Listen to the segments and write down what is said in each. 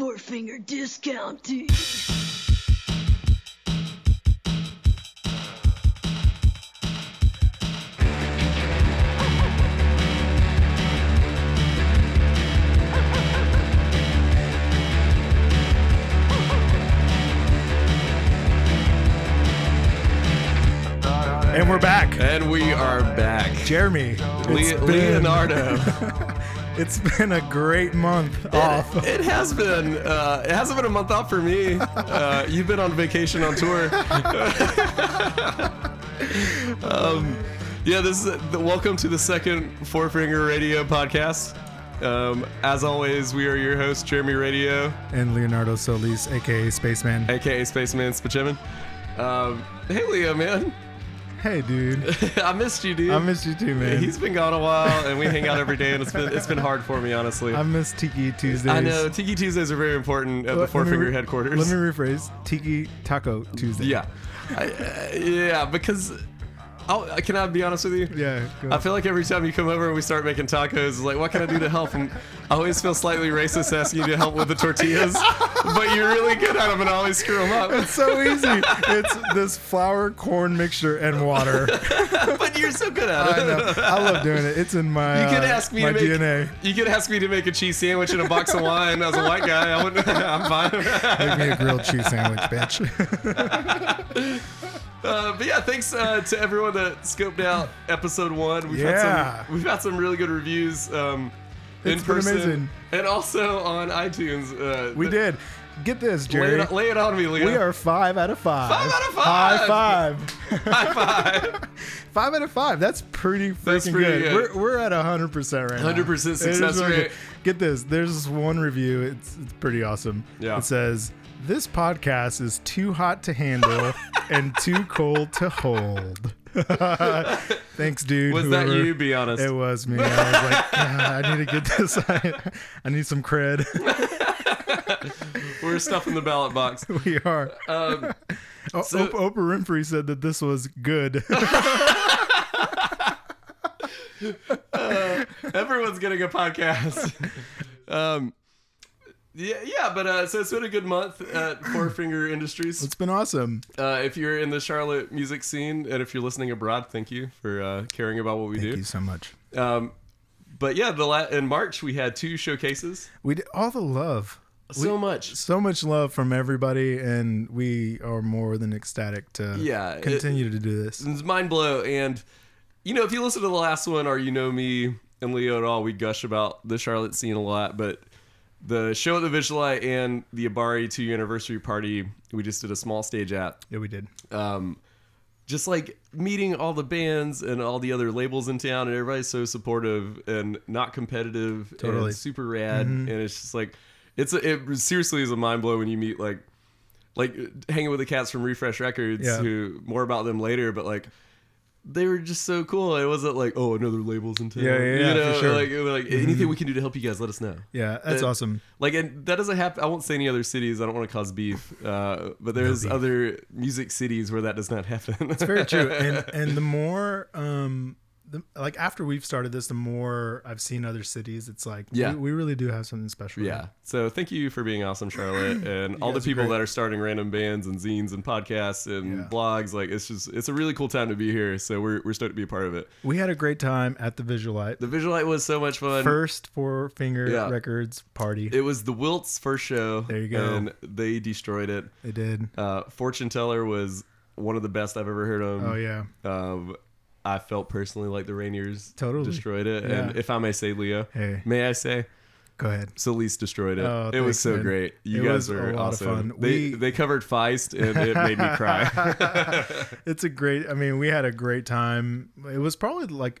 Four finger discount, dude. And we're back. And we are back. Jeremy. Le- Leonardo. It's been a great month off. It has been. Uh, it hasn't been a month off for me. Uh, you've been on vacation on tour. um, yeah, this is the, welcome to the second Four Finger Radio podcast. Um, as always, we are your hosts, Jeremy Radio, And Leonardo Solis, aka Spaceman. aka Spaceman Spachimin. Um, hey, Leo, man, Hey, dude. I missed you, dude. I missed you too, man. He's been gone a while, and we hang out every day, and it's been it's been hard for me, honestly. I miss Tiki Tuesdays. I know Tiki Tuesdays are very important at the Four Finger re- headquarters. Let me rephrase Tiki Taco Tuesday. Yeah, I, uh, yeah, because I'll, can I be honest with you? Yeah. I feel like every time you come over and we start making tacos, it's like, what can I do to help? And I always feel slightly racist asking you to help with the tortillas, but you're really good at them and I always screw them up. it's so easy. it's this flour, corn mixture, and water. but you're so good at I it. know. I love doing it. It's in my, You could uh, ask me my to make DNA. you could ask me to make a cheese sandwich and a box of wine as a white guy. I wouldn't. I'm fine. Make me a grilled cheese sandwich, bitch. Uh, but yeah, thanks uh, to everyone that scoped out episode one. We've Yeah. had some we've had some really good reviews um, in It's been person amazing. and also on iTunes. Uh, We did. Get this, Lay Jerry. it, lay it on me, Leo. We are five out of five. Five out of five. High five. high five. Five out of five. That's pretty freaking That's pretty good. good. We're, we're at hundred percent right now. 100% It is success really rate. Get this. There's one review. It's it's pretty awesome. Yeah. It says this podcast is too hot to handle and too cold to hold. Thanks, dude. Was that you? Be honest. It was me. I was like, "Ah, I need to get this. I, I need some cred. We're stuffing the ballot box. we are. Um, So- Oprah Winfrey said that this was good. everyone's getting a podcast. um, yeah, yeah, but uh, so it's been a good month at Four Finger Industries. it's been awesome. Uh, if you're in the Charlotte music scene and if you're listening abroad, thank you for uh, caring about what we Thank do. Thank you so much. Um, but yeah, the la- in March we had two showcases. We did all the love. So much. so much love from everybody, and we are more than ecstatic to Yeah, it- continue to do this. It's mind blow. And you know, if you listen to the last one or you know me and Leo at all, we gush about the Charlotte scene a lot. But the show at the Visulite and the Abari two year anniversary party, we just did a small stage at. Yeah, we did. um, just like meeting all the bands and all the other labels in town, and everybody's so supportive and not competitive, Totally. and super rad. And it's just like it's a, it seriously is a mind blow when you meet like like hanging with the cats from Refresh Records, Yeah. who more about them later, but like. They were just so cool. It wasn't like, oh, another label's in town. Yeah, yeah, yeah, you for know, sure. like, like anything we can do to help you guys, let us know. Yeah, that's Uh, awesome. Like, and that doesn't happen. I won't say any other cities. I don't want to cause beef. Uh, but there's other music cities where that does not happen. It's very true. And and the more um the, like after we've started this, the more I've seen other cities. It's like Yeah. we, we really do have something special. Yeah. So thank you for being awesome, Charlotte, and all the guys are people that are starting random bands and zines and podcasts and Yeah. blogs. Like it's just it's a really cool time to be here. So we're we're stoked to be a part of it. We had a great time at the Visulite. The Visulite was so much fun. First Four Finger Yeah. Records party. it was the Wilts first show. There you go. And they destroyed it. they did. Uh, Fortune Teller was one of the best I've ever heard of. Oh yeah. Um, I felt personally like the Rainiers Totally. destroyed it. Yeah. And if I may say, Leo, Hey. may I say, Go ahead. Solis destroyed it. Oh, it was so man. great. You It guys was a were awesome. fun. They they covered Feist and it made me cry. It's a great. I mean, we had a great time. It was probably like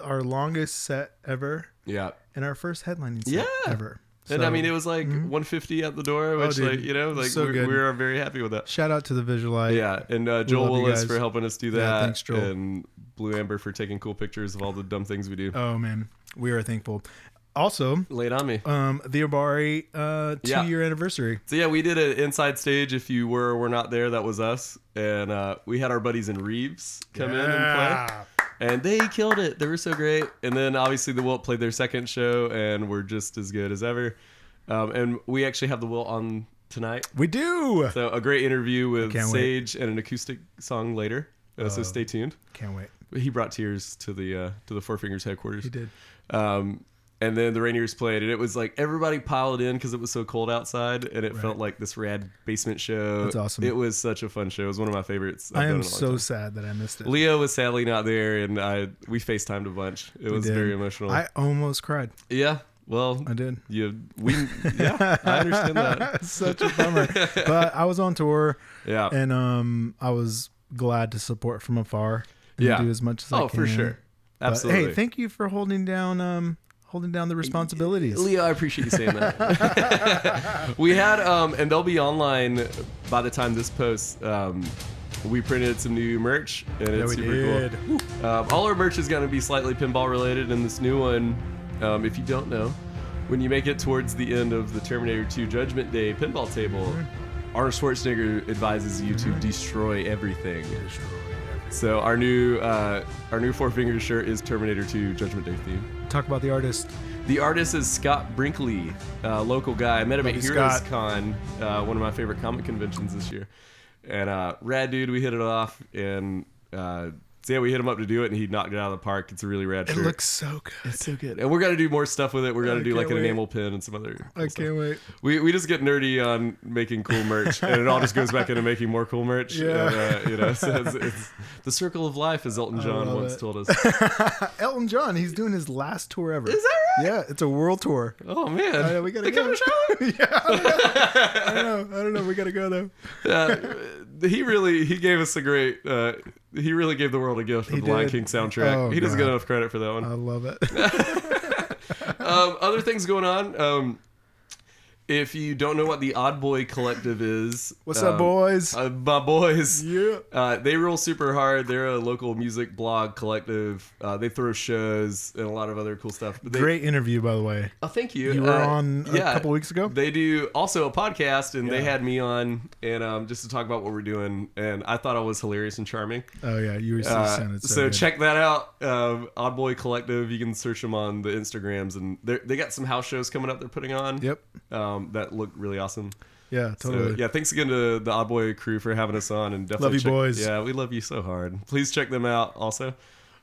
our longest set ever yeah. and our first headlining set Yeah. ever. And I mean, it was like 150 at the door, which, dude. like, you know, like So we're, we were very happy with that. shout out to the Visulite. Yeah, and uh, Joel Willis for helping us do Yeah, that. thanks, Joel. And Blue Amber for taking cool pictures of all the dumb things we do. Oh man, we are thankful. Also, it on me. um, the Abari uh, two Yeah. year anniversary. So yeah, we did an inside stage. If you were or were not there, that was us. And uh, we had our buddies in Reeves come in and play, Yeah. And they killed it. They were so great. And then obviously the Wilt played their second show, and were just as good as ever. Um, and we actually have the Will on tonight. We do. So a great interview with can't wait. Sage and an acoustic song later. Uh, so stay tuned. Can't wait. He brought tears to the uh, to the Four Fingers headquarters. He did. Um, and then the Rainiers played, and it was like everybody piled in because it was so cold outside, and it felt like this rad basement show. That's awesome. It was such a fun show. It was one of my favorites. I've I am in a long so time. sad that I missed it. Leo was sadly not there, and I we FaceTimed a bunch. It was did. very emotional. I almost cried. yeah, well, I did. you we yeah, I understand that. Such a bummer. but I was on tour Yeah, and um I was glad to support from afar and Yeah. do as much as I can. oh for sure, But, absolutely. hey, thank you for holding down um holding down the responsibilities. Leo, I appreciate you saying that. we had, um, and they'll be online by the time this posts. Um, we printed some new merch, and Yeah, it's super did. cool. Um, all our merch is going to be slightly pinball related, and this new one, um, if you don't know, when you make it towards the end of the Terminator 2 Judgment Day pinball table, Mm-hmm. Arnold Schwarzenegger advises you to destroy everything. So our new uh, our new Four Fingers shirt is Terminator 2 Judgment Day theme. Talk about the artist. The artist is Scott Brinkley, uh, local guy. I met him Love at Heroes Scott. Con, uh, one of my favorite comic conventions this year. And uh, rad dude, we hit it off, and uh, so yeah, we hit him up to do it, and he knocked it out of the park. It's a really rad show. It shirt. looks so good. it's so good, and we're gonna do more stuff with it. We're gonna I do like can't an wait. enamel pin and some other. cool I can't wait. We, we just get nerdy on making cool merch, and it all just goes back into making more cool merch. Yeah. And, uh, you know, so it's, it's the circle of life, as Elton John once it. told us. Elton John, he's doing his last tour ever. Is that right? Yeah, it's a world tour. Oh man, I know, we gotta They coming go. to yeah, I don't, know. I don't know. I don't know. We gotta go though. uh, he really he gave us a great uh, he really gave the world a gift with He the Lion. King soundtrack. Oh, he doesn't God. get enough credit for that one. I love it. um, other things going on. Um, if you don't know what the Odd Boy Collective is, What's um, up, boys? Uh, my boys. yeah. Uh, they roll super hard. They're a local music blog collective. Uh, they throw shows and a lot of other cool stuff. They, Great interview, by the way. Oh, thank you. You were Uh, on a yeah. couple weeks ago. They do also a podcast, and they had me on, and um, just to talk about what we're doing. And I thought I was hilarious and charming. Oh yeah, you were so Uh, sounded so, so check that out. Um, Odd Boy Collective. You can search them on the Instagrams, and they got some house shows coming up. They're putting on. Yep. Um, that look really awesome. Yeah, So, totally. yeah, thanks again to the Odd Boy crew for having us on, and definitely Love you, check- boys. Yeah, we love you so hard. Please check them out also.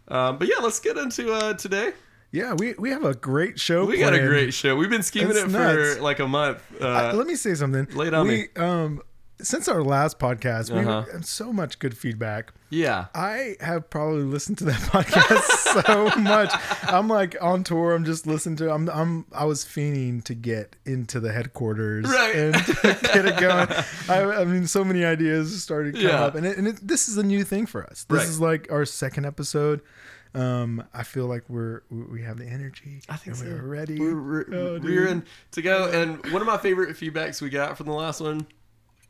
Um, but yeah, let's get into uh, today. Yeah, we, we have a great show. We got a great show. We've been scheming It's it nuts. for like a month. Uh, Uh, let me say something. it on we, me. Um, since our last podcast, we Uh-huh. had so much good feedback. yeah, I have probably listened to that podcast so much. I'm like on tour. I'm just listening to. I'm. I'm. I was fiending to get into the headquarters Right. and get it going. I, I mean, so many ideas started coming Yeah. up, and, it, and it, this is a new thing for us. This Right. is like our second episode. Um, I feel like we're we have the energy. I think and so. We're ready. we're re- Oh, dude. rearing to go. And one of my favorite feedbacks we got from the last one,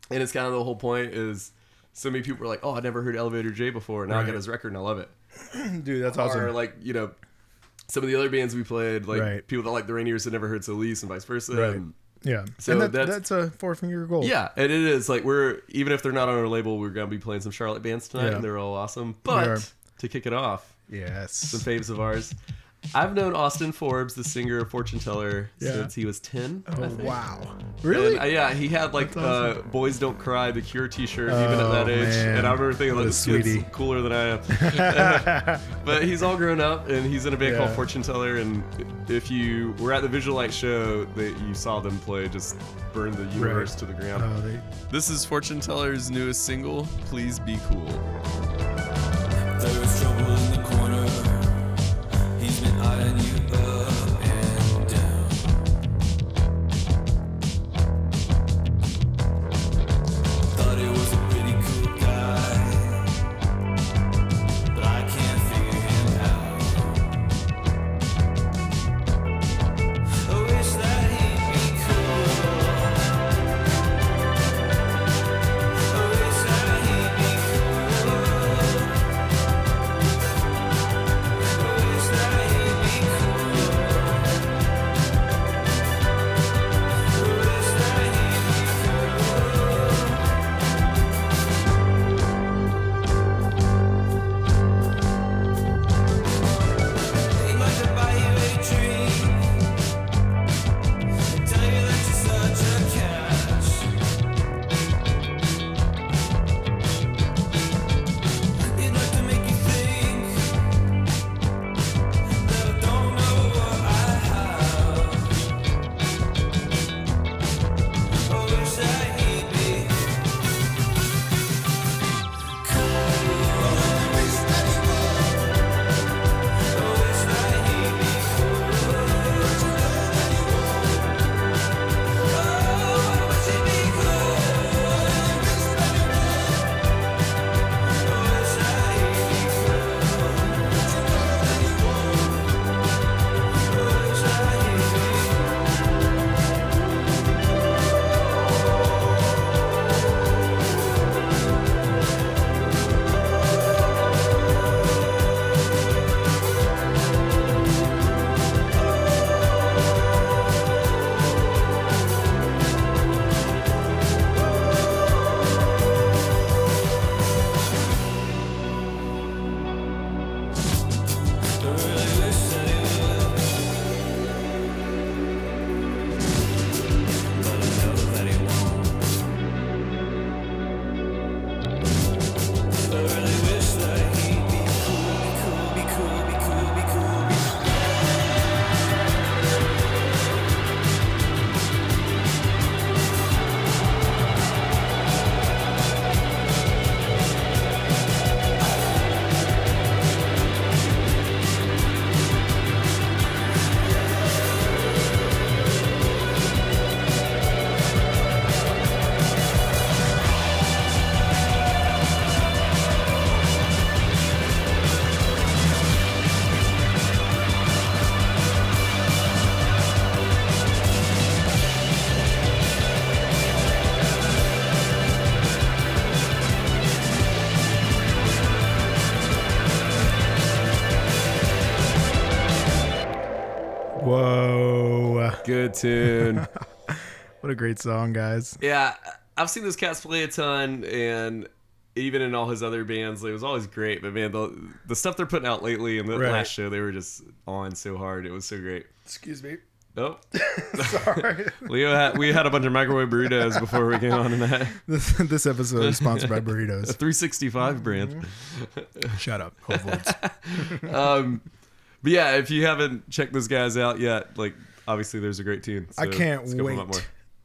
and it's kind of the whole point is so many people were like, "Oh, I never heard Elevator J before. Now I got his record and I love it." dude. That's awesome. Or like you know, some of the other bands we played, like Right. people that like the Rainiers had never heard Solis and vice versa. Right. And yeah. so and that, that's- that's, a four finger goal. yeah, and it is like we're even if they're not on our label, we're gonna be playing some Charlotte bands tonight, Yeah. and they're all awesome. But to kick it off, Yes. some faves of ours. I've known Austin Forbes, the singer of Fortune Teller, Yeah. since he was ten. Oh wow. Really? And, uh, yeah, he had like That's awesome. uh, "Boys Don't Cry" the Cure T-shirt even at Oh, that age, man. and I remember thinking What like a this kid's cooler than I am. but he's all grown up, and he's in a band called Fortune Teller. And if you were at the Visulite show, that you saw them play, just burn the universe to the ground. oh, they, This is Fortune Teller's newest single, "Please Be Cool." Tune. What a great song, guys. yeah, I've seen those cats play a ton, and even in all his other bands, it was always great. But man, the the stuff they're putting out lately, and the Right. last show, they were just on so hard. It was so great. Excuse me. Nope. Sorry. Leo had we had a bunch of microwave burritos before we came on tonight. this, this episode is sponsored by burritos. 365 brand. Shut up, Whole Um, but yeah, if you haven't checked those guys out yet, like obviously there's a great tune. I can't wait more.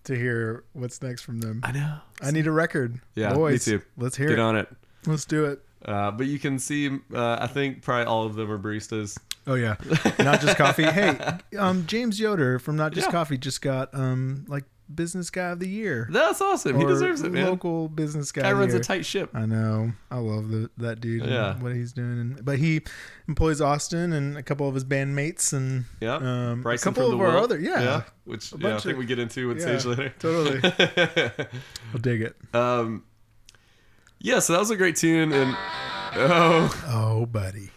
to hear what's next from them. I know. I need a record. Yeah, me too. Let's hear Get it. on it. Let's do it. Uh, but you can see, uh, I think probably all of them are baristas. Oh yeah, not just coffee. Hey, um, James Yoder from Not Just Yeah. Coffee just got um like business guy of the year. That's awesome. He deserves it, man. Local business guy. Guy runs a tight ship. I know. I love the, that dude. and Yeah. what he's doing. And, but he employs Austin and a couple of his bandmates and Yeah. um, a couple from of our Will. other yeah. Which A yeah, I think of- we get into with Yeah, Sage later. totally. I'll dig it. um, yeah, so that was a great tune. And oh, Oh, buddy.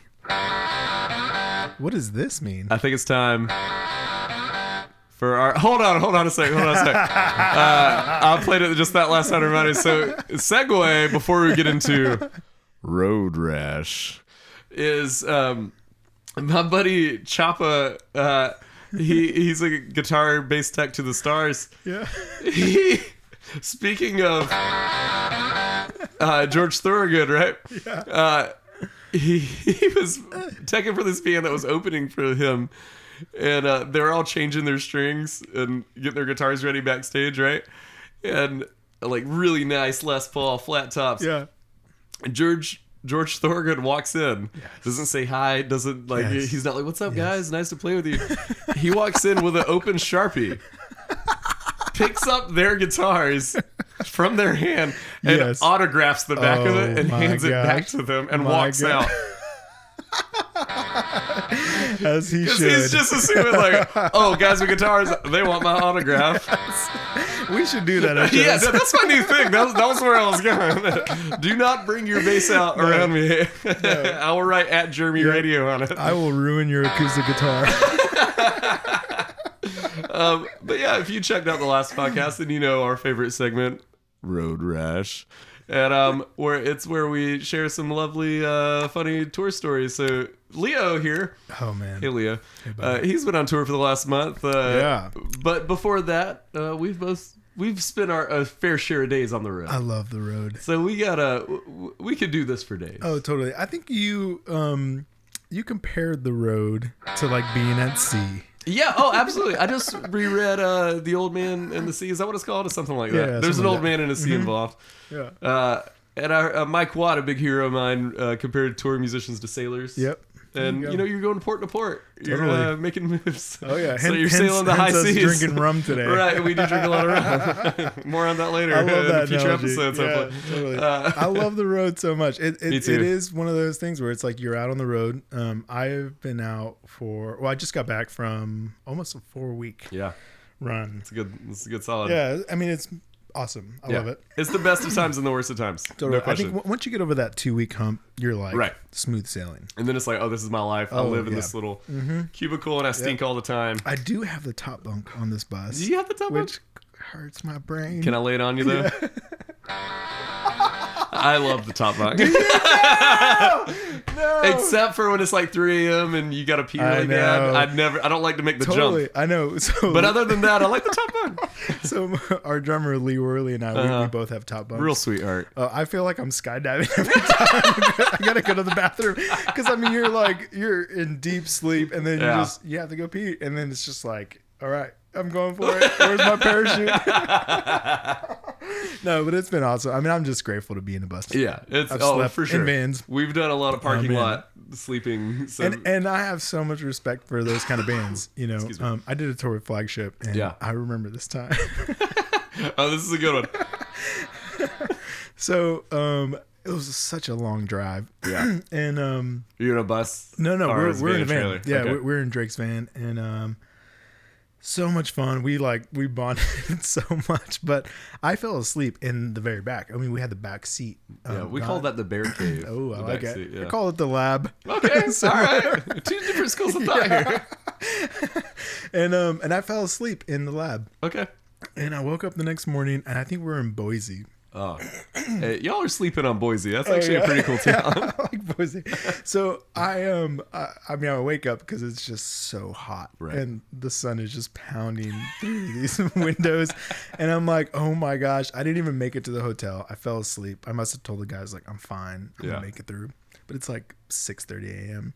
What does this mean? I think it's time for our. Hold on, hold on a second. Hold on a second. Uh, I played it just that last time to remind. So, segue before we get into Road Rash is um, my buddy Choppa. Uh, he he's a guitar bass tech to the stars. Yeah. He, speaking of uh, George Thorogood, right? Yeah. Uh, he he was teching for this band that was opening for him, and uh, they're all changing their strings and getting their guitars ready backstage, right? And like really nice Les Paul flat tops. Yeah. And George George Thorogood walks in, doesn't say hi, doesn't like Yes. he's not like, "What's up, guys? Nice to play with you." he walks in with an open sharpie, picks up their guitars from their hand, and Yes. autographs the back of it Oh and my hands it back to them and My walks God. out. As he should. he's just assuming like, "Oh, guys with guitars, they want my autograph." we should do that. At yeah, that- that's my new thing. That was, that was where I was going. Do not bring your bass out around me. I will write at Jeremy Radio on it. I will ruin your acoustic guitar. Um, but yeah, if you checked out the last podcast, then you know our favorite segment, Road Rash. And um, where it's where we share some lovely, uh, funny tour stories. So Leo here, Oh man. hey Leo, uh, he's been on tour for the last month. Uh, Yeah. But before that, uh, we've both we've spent our a fair share of days on the road. I love the road. so we gotta we could do this for days. Oh, totally. I think you um you compared the road to like being at sea. Yeah. Oh, absolutely. I just reread uh, The Old Man and the Sea. Is that what it's called? Or something like that. Yeah, There's an old like man and a sea involved. Yeah. Uh, and our, uh, Mike Watt, a big hero of mine, uh, compared tour musicians to sailors. Yep. And you you, know you're going port to port. You're Totally. uh, making moves. Oh yeah. So you're sailing the high seas. drinking rum today. Right. We do drink a lot of rum. More on that later I love that future analogy. episodes. Yeah, hopefully. totally. Uh, I love the road so much. It it, it is one of those things where it's like you're out on the road. Um, I've been out for well, I just got back from almost a four week Yeah. run. It's a good. It's a good solid. Yeah, I mean it's awesome. I Yeah. love it. It's the best of times and the worst of times. Totally. No I think w- once you get over that two week hump, you're like Right. smooth sailing. and then it's like, oh, this is my life. I Oh, live in this little mm-hmm. cubicle and I stink all the time. I do have the top bunk on this bus, Do you have the top which bunk? Which hurts my brain. Can I lay it on you though? I love the top bunk. no. Except for when it's like 3 a.m. and you gotta pee I really know. bad. I'd never. I don't like to make the totally. jump. I know. So, But other than that, I like the top bunk. so our drummer Lee Worley and I, we, Uh-huh. we both have top bunks. Real sweetheart. Uh, I feel like I'm skydiving every time. I gotta go to the bathroom because I mean you're like you're in deep sleep and then you Yeah. just you have to go pee and then it's just like all right I'm going for it. Where's my parachute? no, but it's been awesome. I mean I'm just grateful to be in a bus. Yeah, it's I've oh for in sure. vans. We've done a lot of parking man. lot sleeping. So And and I have so much respect for those kind of bands. You know, um, I did a tour with Flagship, and Yeah. I remember this time. oh, this is a good one. so um, it was such a long drive. Yeah, and um, you're in a bus. No, no, we're, we're in a van van. trailer? Yeah, Okay. we're, we're in Drake's van, and um, so much fun. We like we bonded so much, but I fell asleep in the very back. I mean, we had the back seat. Yeah, um, we not- call that the bear cave. Oh, I like it. seat, I call it the lab. Okay, So- all right. Two different schools of thought here. And um, and I fell asleep in the lab, Okay. and I woke up the next morning, and I think we are in Boise. Oh, hey, y'all are sleeping on Boise. That's actually Oh, yeah. a pretty cool town. I like Boise. So I um, I, I mean, I wake up because it's just so hot, Right. and the sun is just pounding through these windows, and I'm like, oh my gosh, I didn't even make it to the hotel. I fell asleep. I must have told the guys like I'm fine, I'm Yeah. gonna make it through. But it's like 6:30 a.m.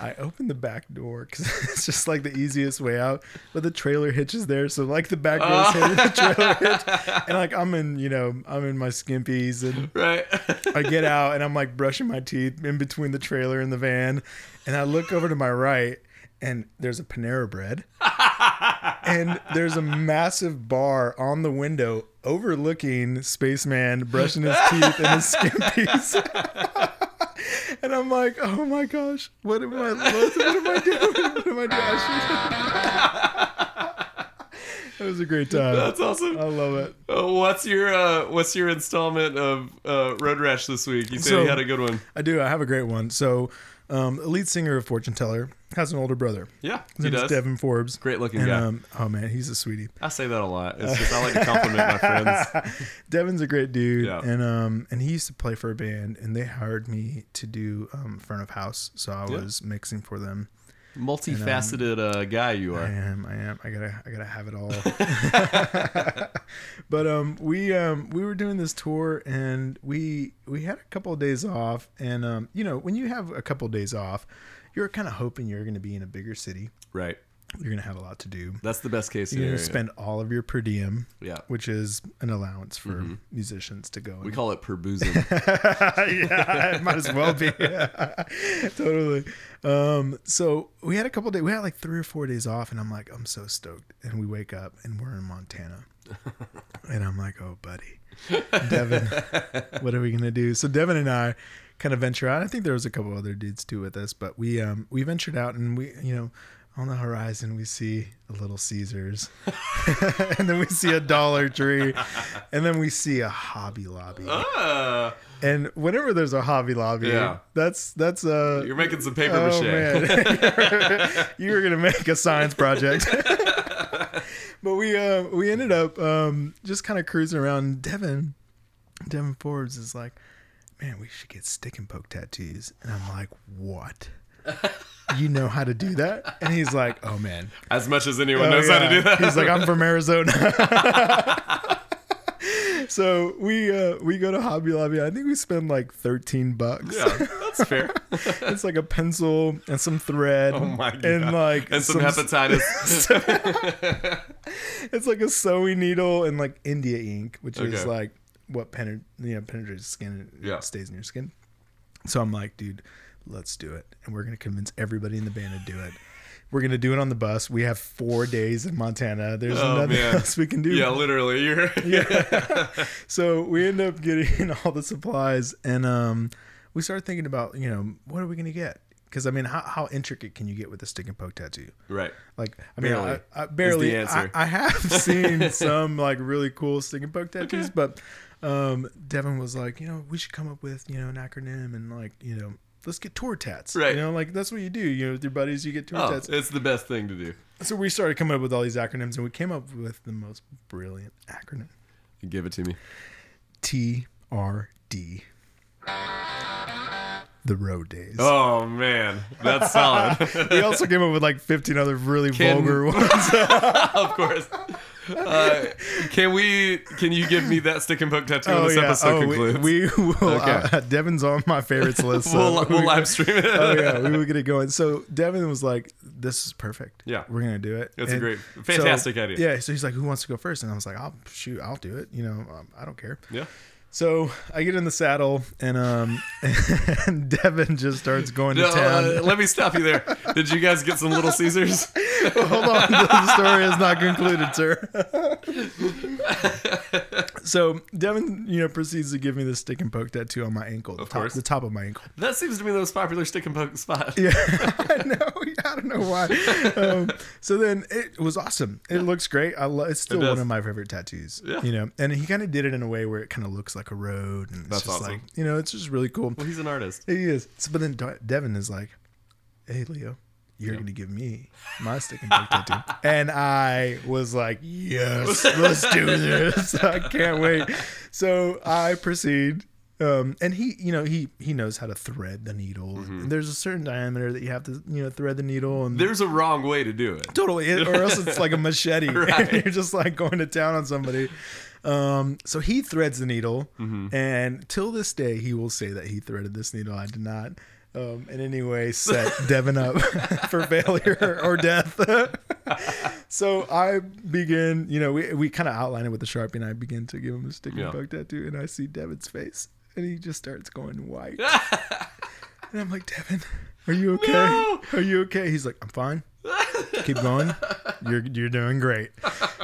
I open the back door because it's just like the easiest way out, but the trailer hitch is there, so like the back door is hitting the trailer oh. hitch, and like I'm in, you know, I'm in my skimpies and right. I get out and I'm like brushing my teeth in between the trailer and the van, and I look over to my right, and there's a Panera Bread, and there's a massive bar on the window overlooking Spaceman brushing his teeth in his skimpies. And I'm like, oh my gosh, what am I? What, what am I doing? What am I doing? I it was a great time. That's awesome. I love it. Uh, what's your uh, What's your installment of uh, Road Rash this week? You said So- you had a good one. I do. I have a great one. So, um, the lead singer of Fortune Teller has an older brother. Yeah, His he name is does. Devin Forbes. Great looking And, guy. um, oh man, he's a sweetie. I say that a lot. It's just I like to compliment my friends. Devin's a great dude, Yeah. and um, and he used to play for a band, and they hired me to do um, front of house, so I Yeah. was mixing for them. Multifaceted uh, guy you are. I am, I am. I gotta, I gotta have it all. but um, we um, we were doing this tour, and we we had a couple of days off, and um, you know, when you have a couple of days off, you're kind of hoping you're going to be in a bigger city. Right. You're going to have a lot to do. That's the best case You're going to spend all of your per diem, yeah. which is an allowance for musicians to go. We and- call it per boozing. yeah, it might as well be. totally. Um, so we had a couple days. We had like three or four days off, and I'm like, I'm so stoked. And we wake up, and we're in Montana, and I'm like, oh, buddy, Devin, what are we gonna do? So Devin and I kind of venture out. I think there was a couple other dudes too with us, but we um we ventured out, and we you know. On the horizon, we see a Little Caesars, and then we see a Dollar Tree, and then we see a Hobby Lobby. Ah, And whenever there's a Hobby Lobby, Yeah. that's that's uh you're making some paper oh mache. man, you were gonna make a science project. but we uh we ended up um just kind of cruising around. Devin, Devin Forbes is like, man, we should get stick and poke tattoos, and I'm like, what? You know how to do that? And he's like, oh man, As much as anyone Oh, knows how to do that. He's like, I'm from Arizona. so we uh, we go to Hobby Lobby. I think we spend like 13 bucks. yeah, that's fair. it's like a pencil and some thread. Oh my god. And like and some, hepatitis. it's like a sewing needle and like India ink, which is like what penet- you know, penetrates skin and Yeah. stays in your skin. So I'm like, dude, let's do it. And we're gonna convince everybody in the band to do it. We're gonna do it on the bus. We have four days in Montana. There's Oh, nothing man. else we can do. yeah, literally. You're yeah. so we end up getting all the supplies, and um, we started thinking about, you know, what are we gonna get? Because I mean, how, how intricate can you get with a stick and poke tattoo? right. Like, I mean, Barely I, I barely. I, I have seen some like really cool stick and poke tattoos, but um, Devin was like, you know, we should come up with you know an acronym and like you know. Let's get tour tats. Right. You know, like that's what you do. You know, with your buddies, you get tour Oh, tats. it's the best thing to do. So we started coming up with all these acronyms, and we came up with the most brilliant acronym. Give it to me. TRD. The road days. Oh man, that's solid. We also came up with like 15 other really Can- vulgar ones. of course. Uh, can we? Can you give me that stick and poke tattoo when this episode Oh, concludes? we, we will. Okay. Uh, Devin's on my favorites list. So we'll, we'll we- live stream it. Oh yeah, we will get it going. So Devin was like, "This is perfect. Yeah. we're gonna do it. It's a And great- so- fantastic idea. Yeah. So he's like, "Who wants to go first? And I was like, "I'll shoot. I'll do it. You know, um, I don't care." Yeah. So I get in the saddle, and um, and Devin just starts going to No, town. uh, let me stop you there. Did you guys get some Little Caesars? Hold on, the story is not concluded, sir. So Devin, you know, proceeds to give me the stick and poke tattoo on my ankle, the Of top, course. the top of my ankle. That seems to be the most popular stick and poke spot. Yeah, I know. I don't know why. Um, so then it was awesome. It looks great. I love. It's still does. one of my favorite tattoos. Yeah. You know, and he kind of did it in a way where it kind of looks like a road, and it's That's just awesome. like you know, it's just really cool. Well, he's an artist. He is. So, but then De- Devin is like, "Hey, Leo, you're gonna give me my stick and poke tattoo," and I was like, "Yes, let's do this! I can't wait." So I proceed. Um, and he, you know, he he knows how to thread the needle. And there's a certain diameter that you have to, you know, thread the needle, and There's a wrong way to do it. totally, it- or else it's like a machete, Right. and you're just like going to town on somebody. Um, so he threads the needle, and till this day, he will say that he threaded this needle. I did not. Um, in any way, set Devin up for failure or death. so I begin, you know, we, we kind of outline it with the sharpie, and I begin to give him a stick and Yeah. poke tattoo, and I see Devin's face, and he just starts going white. and I'm like, Devin, are you okay? No. Are you okay? He's like, I'm fine. Keep going. You're you're doing great.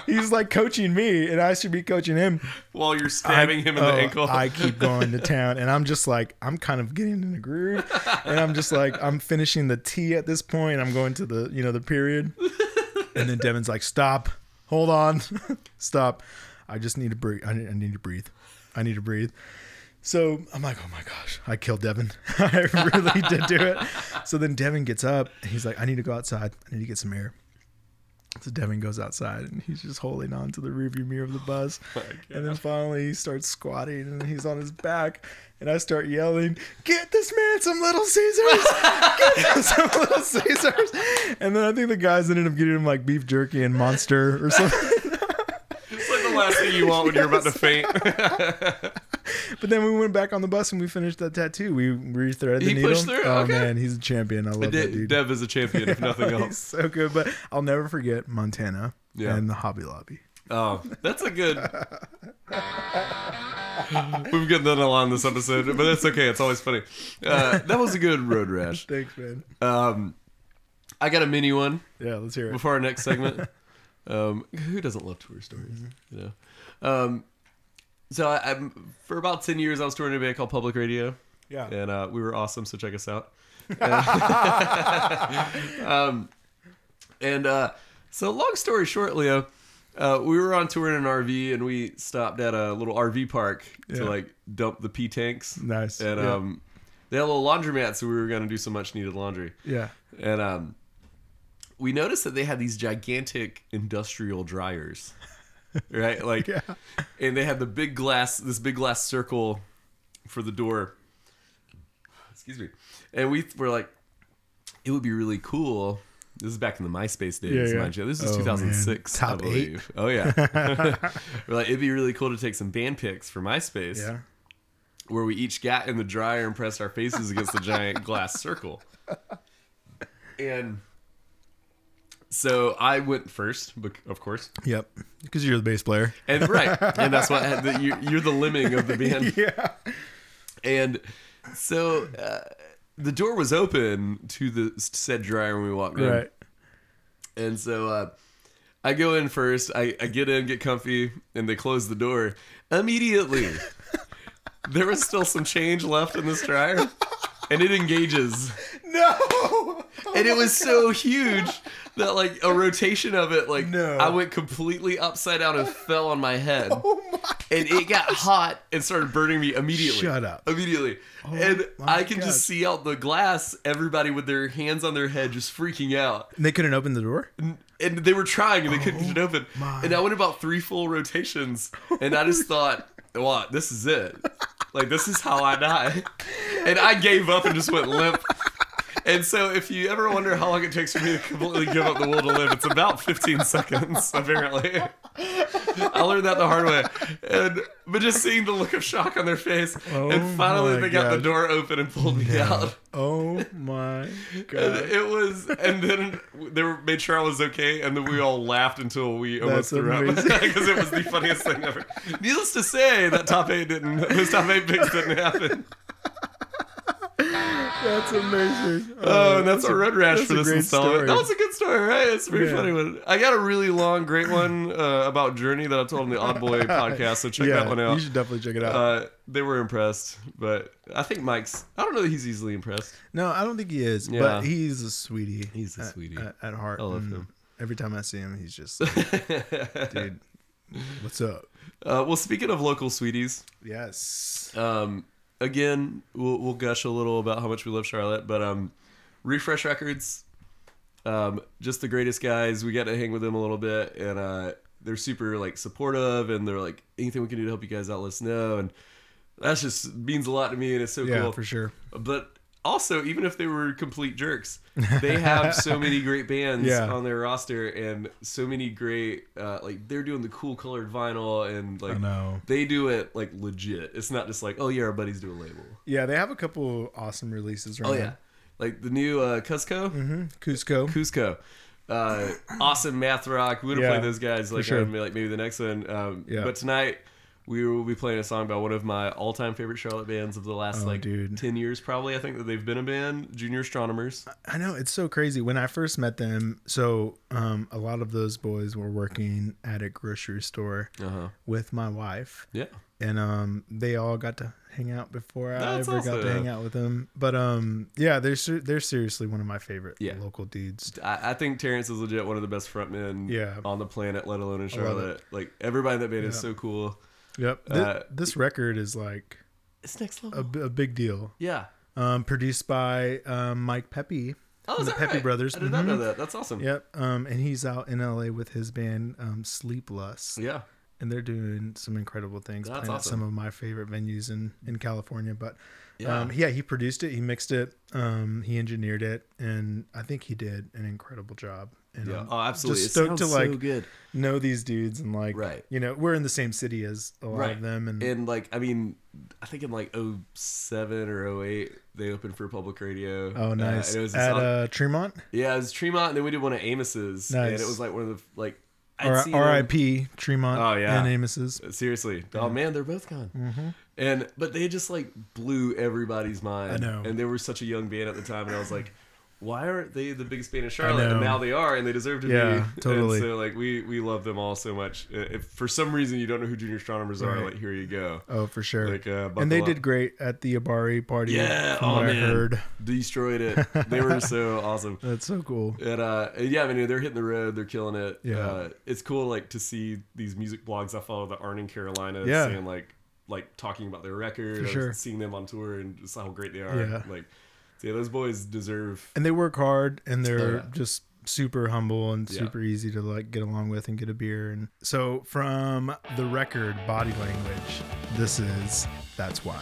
He's like coaching me, and I should be coaching him. While you're stabbing him in the Oh, ankle. I keep going to town, and I'm just like, I'm kind of getting in a groove, and I'm just like, I'm finishing the T at this point. I'm going to the, you know, the period, and then Devin's like, stop, hold on, stop. I just need to breathe. I need, I need to breathe. I need to breathe. So I'm like, oh my gosh, I killed Devin. I really did do it. So then Devin gets up. And he's like, I need to go outside. I need to get some air. So Devin goes outside and he's just holding on to the rearview mirror of the bus. and then finally he starts squatting and he's on his back. And I start yelling, Get this man some little Caesars! Get him some little Caesars! And then I think the guys ended up getting him like beef jerky and monster or something. it's like the last thing you want when you're about to faint. But then we went back on the bus and we finished that tattoo. We rethreaded the He needle. pushed through? Oh Okay. man, he's a champion. I love that dude. Dev is a champion, if nothing He's else. so good. But I'll never forget Montana Yeah. and the Hobby Lobby. Oh, that's a good. We've gotten that on this episode, but that's okay. It's always funny. Uh, that was a good road rash. Thanks, man. Um, I got a mini one Yeah, let's hear it. before our next segment. Um, who doesn't love tour stories? You know. Um, so I, I'm for about ten years I was touring a band called Public Radio, Yeah. and uh, we were awesome. So check us out. um, and uh, so long story short, Leo, uh, we were on tour in an RV and we stopped at a little RV park to like dump the P tanks. Nice. And Yeah. um, they had a little laundromat, so we were going to do some much needed laundry. Yeah. And um, we noticed that they had these gigantic industrial dryers, right? Like, Yeah. and they had the big glass, this big glass circle for the door. Excuse me. And we were like, it would be really cool. This is back in the MySpace days, Yeah, yeah. mind you. This is Oh, 2006, man. I Top believe. Oh yeah. we're like, it'd be really cool to take some band pics for MySpace Yeah. where we each got in the dryer and pressed our faces against the giant glass circle. And so I went first, of course, Yep. Because you're the bass player. and right, and that's why the, you, you're the lemming of the band. Yeah. And so uh, the door was open to the said dryer when we walked in, Right. and so uh, I go in first. I, I get in, get comfy, and they close the door immediately. there was still some change left in this dryer, and it engages. No. and it was so huge that like a rotation of it like No. i went completely upside down and fell on my head Oh my. and it got hot and started burning me immediately Shut up. immediately oh and my i can God. just see out the glass everybody with their hands on their head just freaking out And they couldn't open the door? and they were trying and they couldn't get it oh open Oh my. and i went about three full rotations and i just thought well this is it like this is how i die and i gave up and just went limp and so if you ever wonder how long it takes for me to completely give up the will to live it's about 15 seconds apparently. I learned that the hard way. And but just seeing the look of shock on their face Oh and finally they got the door open and pulled me out. Oh my and god. it was, and then they were, made sure I was okay, and then we all laughed until we almost That's threw up. because it was the funniest thing ever. Needless to say, that top eight didn't, those top eight picks didn't happen. That's amazing. Oh, and that's a red rash that's for a this installment. story. That was a good story, right? It's a very Yeah. funny one. I got a really long, great one uh, about Journey that I told on the Odd Boy podcast. So check yeah, that one out. You should definitely check it out. Uh, they were impressed, but I think Mike's. I don't know that he's easily impressed. no, I don't think he is, Yeah. but he's a sweetie. He's a sweetie. at, at heart. I love and him. Every time I see him, he's just, like, dude, what's up? Uh, well, speaking of local sweeties, Yes. um, again, we'll, we'll gush a little about how much we love Charlotte, but um, Refresh Records, um, just the greatest guys. We got to hang with them a little bit, and uh, they're super like supportive, and they're like anything we can do to help you guys out, let us know, and that's just means a lot to me, and it's so yeah, cool. for sure. But also, even if they were complete jerks, they have so many great bands Yeah. on their roster and so many great uh, like they're doing the cool colored vinyl and like they do it like legit. It's not just like oh yeah, our buddies do a label. Yeah, they have a couple awesome releases right Oh now. yeah, like the new uh, Cusco, Mm-hmm. Cusco. Cusco. Uh, awesome math rock. We would have Yeah, played those guys like sure. on like maybe the next one. Um, Yeah. But tonight we will be playing a song by one of my all-time favorite Charlotte bands of the last Oh, like dude. ten years, probably. I think that they've been a band, Junior Astronomers. I know it's so crazy. When I first met them, so um, a lot of those boys were working at a grocery store Uh huh. with my wife, Yeah. and um, they all got to hang out before I That's ever got to hang out with them. But um, yeah, they're ser- they're seriously one of my favorite Yeah. local dudes. I, I think Terrence is legit one of the best frontmen Yeah. on the planet, let alone in. Charlotte. Like everybody in that band is so cool. Yep. Thi- Uh, this record is like It's next a, level. b- a big deal. yeah. Um, produced by um, Mike Pepe. Oh, the Pepe right? Brothers. I did not Mhm. know that. That's awesome. Yep. Um, and he's out in LA with his band um, Sleepless. Yeah. and they're doing some incredible things That's playing at awesome. some of my favorite venues in in California but Yeah. um yeah he produced it he mixed it um he engineered it and i think he did an incredible job and Yeah. I'm Oh, absolutely. just stoked to sounds so like good. know these dudes and like Right. you know we're in the same city as a lot Right. of them and, And like, I mean, I think in like 07 or 08, they opened for public radio. oh Uh, nice and it was at song- uh tremont yeah, it was Tremont, and then we did one at Amos's, Nice. and it was like one of the like. I'd R- seen them- rip tremont Oh, yeah. and amos's Seriously, oh man, they're both gone. And but they just like blew everybody's mind. I know. And they were such a young band at the time, and I was like, why aren't they the biggest band in Charlotte? And now they are, and they deserve to Yeah, be. totally. And so like we we love them all so much. Uh, If for some reason you don't know who Junior Astronomers are, Right. like here you go. oh for sure Like, uh, and they up. did great at the abari party Yeah, oh man, i heard destroyed it. They were so awesome. that's so cool And uh, and yeah, I mean they're hitting the road, they're killing it. Yeah. uh, it's cool like to see these music blogs. I follow that aren't in Carolina, Yeah. saying like like talking about their record, sure. seeing them on tour, and just how great they are. Yeah. Like, yeah, those boys deserve. and they work hard and they're yeah. just super humble and Yeah. super easy to like get along with and get a beer and so from the record body language this is that's why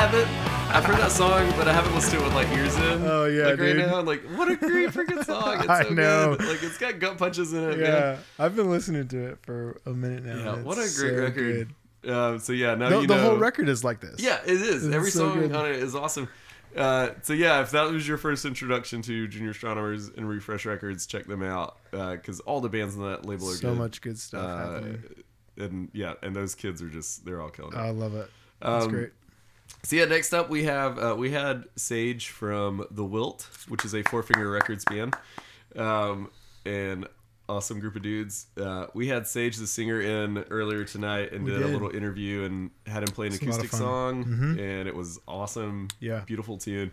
haven't. I've heard that song, but I haven't listened to it with like ears in. Oh, yeah, like right dude. now. I'm like, what a great freaking song! It's I so know. good. Like it's got gut punches in it. Yeah, man. I've been listening to it for a minute now. Yeah, what a great so record. Um, so yeah, now The, you the whole record is like this. Yeah, it is. It's Every so song good. on it is awesome. Uh, so yeah, if that was your first introduction to Junior Astronomers and Refresh Records, check them out because all the bands on that label are good. so good. much good stuff Uh, happening. and yeah, and those kids are just they're all killing it. I love it. That's Um, great. So yeah, next up we have uh, we had Sage from The Wilt, which is a Four Finger Records band, um, and awesome group of dudes. Uh, we had Sage the singer in earlier tonight and We did, a little interview and had him play an It's a lot of acoustic fun. Mm-hmm. song, and it was awesome. Yeah. beautiful tune.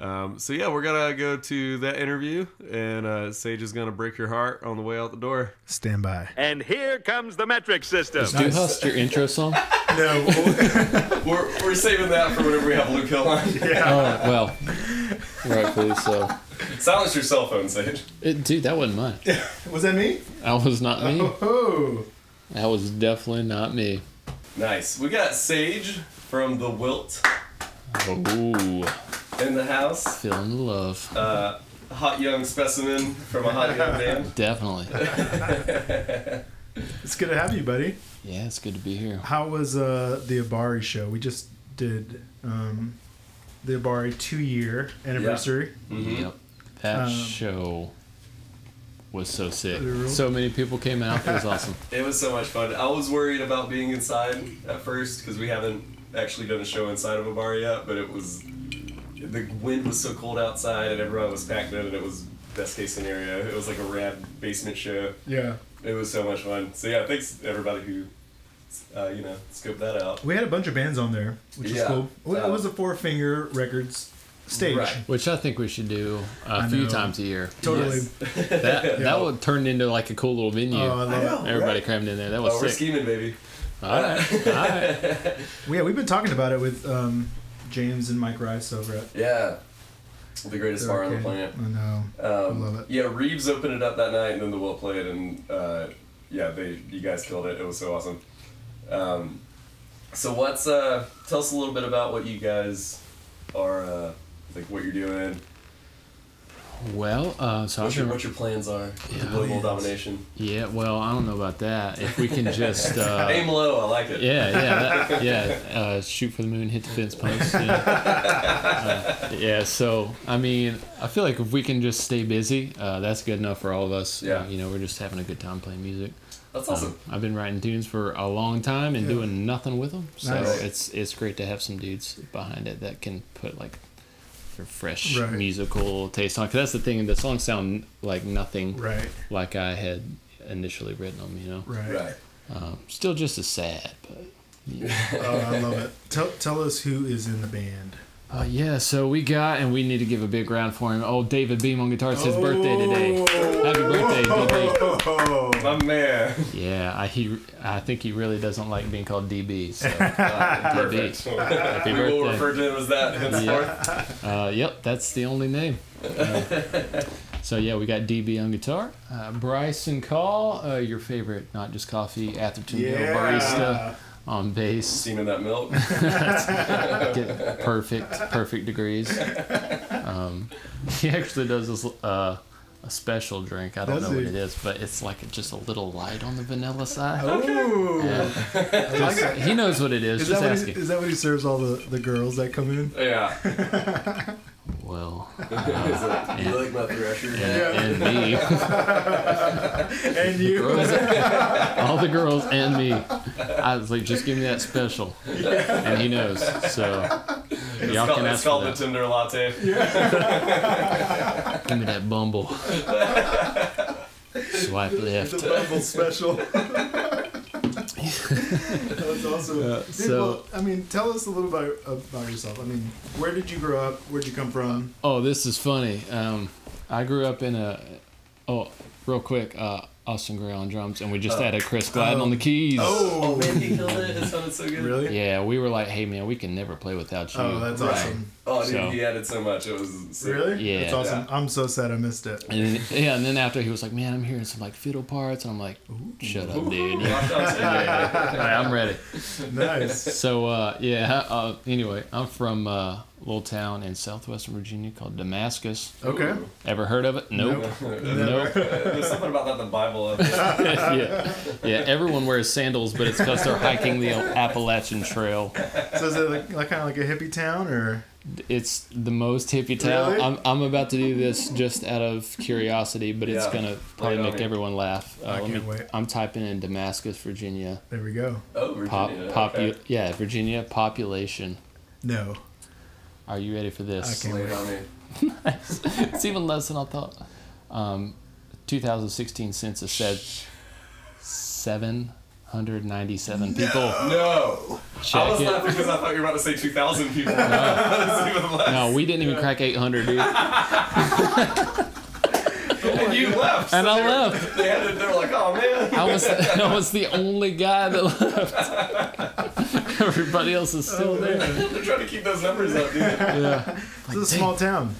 Um, so yeah, we're gonna go to that interview, and uh, Sage is gonna break your heart on the way out the door. Stand by. And here comes the metric system. Do you host your intro song? No, We're, we're saving that for whenever we have Luke Hill on. Oh well, rightfully so. Silence your cell phone, Sage. It, dude, that wasn't mine. was that me? That was not me. Oh, That was definitely not me. Nice. We got Sage from The Wilt Ooh, in the house. feeling the love. Uh, hot young specimen from a hot young band. Definitely. it's good to have you, buddy. Yeah, it's good to be here. How was uh, the Abari show? We just did um, the Abari two year anniversary. Yep. That Um, show was so sick. So many people came out. It was awesome. It was so much fun. I was worried about being inside at first because we haven't actually done a show inside of a bar yet, but it was the wind was so cold outside and everyone was packed in and it was best case scenario. It was like a rad basement show. Yeah, It was so much fun. So yeah, thanks everybody who uh, you know scoped that out. we had a bunch of bands on there, which Yeah. is cool. Well, Uh, it was a Four Finger Records stage. Right. Which I think we should do a I few know. times a year. Totally. Yes. That that would turn into like a cool little venue. Oh, I love it. Everybody crammed in there. That was Oh, we're sick. scheming, baby. All right. All right. Well, yeah, we've been talking about it with um, James and Mike Rice over it. Yeah. The greatest bar on the planet. I know. Um, love it. Yeah, Reeves opened it up that night, and then the Wilt played, and uh, yeah, they you guys killed it. It was so awesome. Um, so what's uh, tell us a little bit about what you guys are uh, like, what you're doing, Well, uh, so what your what your plans are, with Yeah. global domination. Yeah, well, I don't know about that. If we can just, uh, Aim low, I like it. yeah, yeah, that, yeah, uh, shoot for the moon, hit the fence post. Yeah. Uh, yeah, so I mean, I feel like if we can just stay busy, uh, that's good enough for all of us. Yeah. Uh, you know, we're just having a good time playing music. That's Um, awesome. I've been writing tunes for a long time and Yeah. doing nothing with them, so Nice. it's it's great to have some dudes behind it that can put like their fresh Right. musical taste on. Cause that's the thing, the songs sound like nothing Right, like I had initially written them. You know. right. right. Um, still just as sad, but Oh, I love it. Tell, tell us who is in the band. uh, yeah. So we got, and we need to give a big round for him. Oh, David Beam on guitar. It's his birthday today. Happy birthday, DB. Oh, My man. Yeah, I he I think he really doesn't like being called DB. So Uh, perfect. happy we will refer to him as that henceforth. Uh, yep, that's the only name. Uh, so yeah, we got DB on guitar. Uh, Bryson Call, uh, your favorite, not just coffee, Atherton Mill barista on bass. Steaming that milk. Get perfect, perfect degrees. Um, he actually does this uh, a special drink. I don't Does know what it is, but it's like just a little light on the vanilla side. Oh, Yeah. Just- he knows what it is. is just that, what he, is that what he serves all the, the girls that come in? yeah. Well, Is it, you like my thresher? and, and me. And you. girls, all the girls and me. I was like, just give me that special, and he knows. So It's y'all called, can it's ask for called the that. Tinder latte. Give me that bumble. Swipe left. the left. Bumble special. That's awesome. Dude, so- well, I mean, tell us a little about about yourself. I mean, where did you grow up? Where'd you come from? Oh, this is funny. Um, I grew up in a. Oh, real quick. Uh, Austin Gray on drums, and we just added Chris Gladden on the keys. Oh man, he killed it. His son Charlotte's so good. Really? Yeah, we were like, hey man, we can never play without you. Oh, that's Right. awesome. Oh, dude, So- he added so much. It was sick. Really? Yeah. That's awesome. Yeah. I'm so sad I missed it. And then, yeah, and then after he was like, man, I'm hearing some like fiddle parts. And I'm like, shut up, dude. Yeah, Watch out, Sam. all right, I'm ready. Nice. So uh, yeah. Uh, anyway, I'm from uh, a little town in southwestern Virginia called Damascus. Okay. Ever heard of it? Nope. Nope. There's something about that in the Bible. yeah, yeah. Everyone wears sandals, but it's because they're hiking the Appalachian Trail. So is it like, like kind of like a hippie town or? It's the most hippie town. Really? I'm, I'm about to do this just out of curiosity, but it's Yeah. gonna probably Right make me. everyone laugh. Uh, I can't me, wait. I'm typing in Damascus, Virginia. There we go. Oh, Virginia. Pop, popu- okay. Yeah, Virginia population. No. Are you ready for this? I can't wait. on me. it's even less than I thought. Um, 2016 census said 797 people. No. I Check was it. laughing because I thought you were about to say 2,000 people. That's even less. No, we didn't even crack 800, dude. And you left. And so I they were- left. They had to, they were like, oh man. I was I was the only guy that left. Everybody else is still there. They're trying to keep those numbers up, dude. Yeah. This is a small town.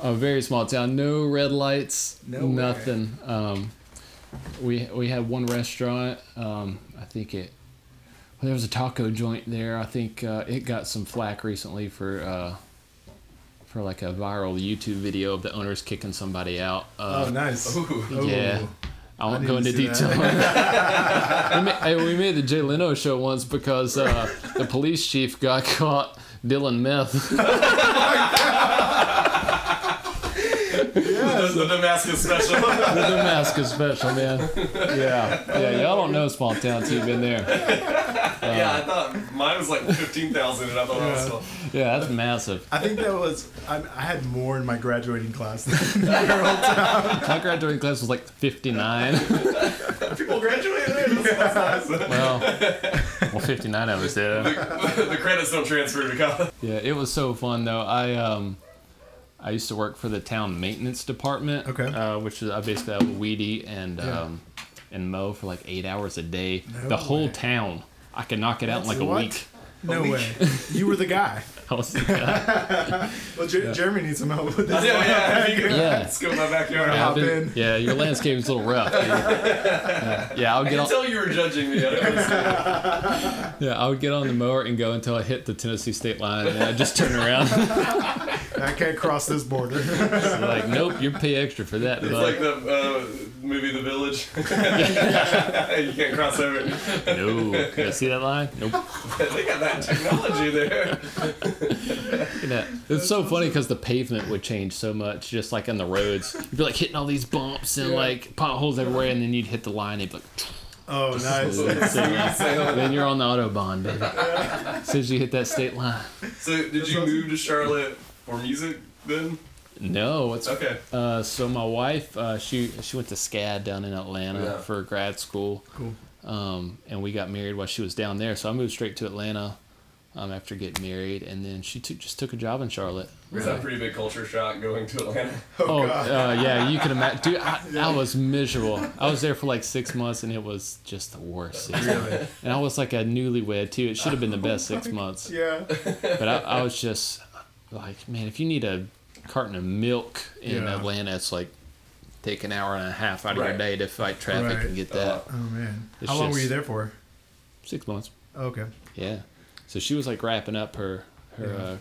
A very small town. No red lights. No nothing. Um, we we had one restaurant. Um, I think it. Well, there was a taco joint there. I think uh, it got some flack recently for uh, for like a viral YouTube video of the owners kicking somebody out. Uh, Oh, nice. Oh. Yeah. I won't I go into detail. we, made, hey, we made the Jay Leno show once because uh, the police chief got caught dealing meth. That's the Damascus special. the Damascus special, man. Yeah, yeah. Y'all don't know small town till you've been there. yeah, I thought mine was like 15,000 and I thought that was still. Yeah, that's massive. I think that was. I, I had more in my graduating class than My graduating class was like 59. People graduated there. That's, that's nice. Well, well, 59 of us did. the credits don't transfer to college. Yeah, it was so fun though. I um, I used to work for the town maintenance department. Okay. Uh, which is I basically I would weed and Yeah. um, and mow for like eight hours a day. No the whole town. I could knock it out in like a What? week. No way. You were the guy. I was the guy. Well, Jer- Jeremy needs some help with this. Yeah, yeah. You can Yeah. Let's go in my backyard. Yeah, I've Hop been- in. yeah, your landscaping's a little rough. dude. Yeah, yeah I would I get can on. tell you were judging me. I don't understand. Yeah, I would get on the mower and go until I hit the Tennessee state line, and I'd just turn around. I can't cross this border. like, nope, you pay extra for that, It's bud. like the uh, movie The Village. you can't cross over. no, Can you see that line? Nope. they got that technology there. Look at that. It's so funny because the pavement would change so much, just like on the roads. You'd be like hitting all these bumps and like potholes everywhere, and then you'd hit the line. And it'd be like, Oh, nice. so, then you're on the autobahn, baby. As soon as you hit that state line. So, did you move to Charlotte for music then? No, it's Okay. uh, so my wife, uh, she she went to SCAD down in Atlanta Yeah. for grad school. Cool. Um, and we got married while she was down there, so I moved straight to Atlanta um, after getting married, and then she took just took a job in Charlotte. Was that a pretty big culture shock going to Atlanta? Oh, uh, yeah, you can imagine. Dude, I, I was miserable. I was there for like six months, and it was just the worst. six months. And I was like a newlywed too. It should have been the best six months. Yeah. But I, I was just like, man, if you need a carton of milk in Yeah. Atlanta, it's like take an hour and a half out of your day to fight traffic Right. and get that. Oh man. It's How long were you there for? Six months. Okay. Yeah. So she was like wrapping up her her Yeah. uh,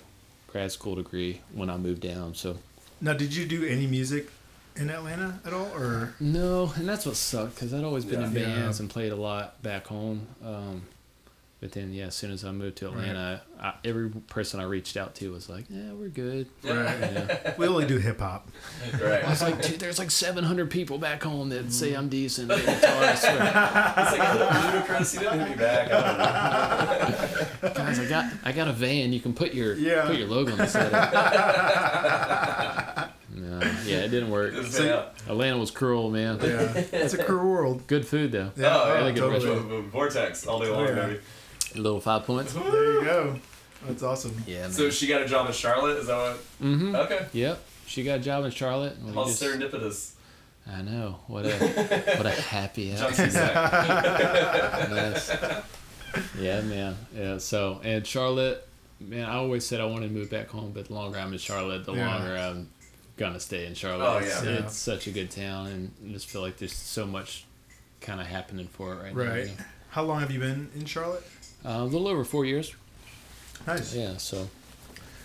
grad school degree when I moved down. So Now, did you do any music in Atlanta at all, or? no, and that's what sucked because I'd always been in Yeah. bands and played a lot back home. Um, but then yeah, as soon as I moved to Atlanta, I, every person I reached out to was like, "Yeah, we're good." Right. Yeah. We only do hip hop. I was like, "Dude, there's like 700 people back home that say mm-hmm. I'm decent at guitar. It's like a little ludicrous. He didn't hit me back. I. Guys, I got I got a van. You can put your Yeah. put your logo on the side. of it. no, yeah, it didn't work. Just say out. Atlanta was cruel, man. Yeah. It's a cruel world. Good food though. Yeah. Oh, yeah, really good totally. Vortex all day long, oh, yeah. baby. A little five points. There you go. That's awesome. Yeah, man. So she got a job in Charlotte. Is that what? mm-hmm. Okay. Yep. She got a job in Charlotte. and we How just- serendipitous. I know. What a what a happy John accident. Yes. Yeah, man. Yeah. So and Charlotte, man, I always said I wanted to move back home, but the longer I'm in Charlotte, the Yeah. longer I'm gonna stay in Charlotte. Oh, It's, yeah. Yeah. it's such a good town, and I just feel like there's so much kind of happening for it right, Right. now. How long have you been in Charlotte? Uh, a little over four years. Nice. Yeah. So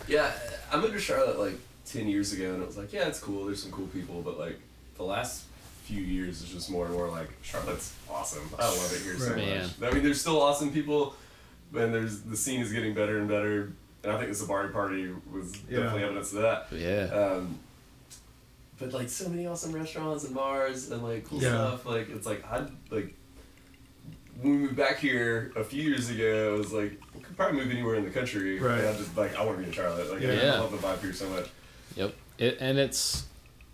Yeah, I moved to Charlotte like ten years ago, and it was like, yeah, it's cool. There's some cool people, but like the last few years, it's just more and more like Charlotte's awesome. I love it here so Right. Man. much. I mean, there's still awesome people, and there's the scene is getting better and better. And I think the Sabari party was definitely evidence of that. yeah. Um, but like so many awesome restaurants and bars and like cool Yeah. stuff. Like it's like I like when we moved back here a few years ago. It was like we could probably move anywhere in the country. Right. And I just like I want to be in Charlotte. Like Yeah. I love the vibe here so much. Yep. It, and it's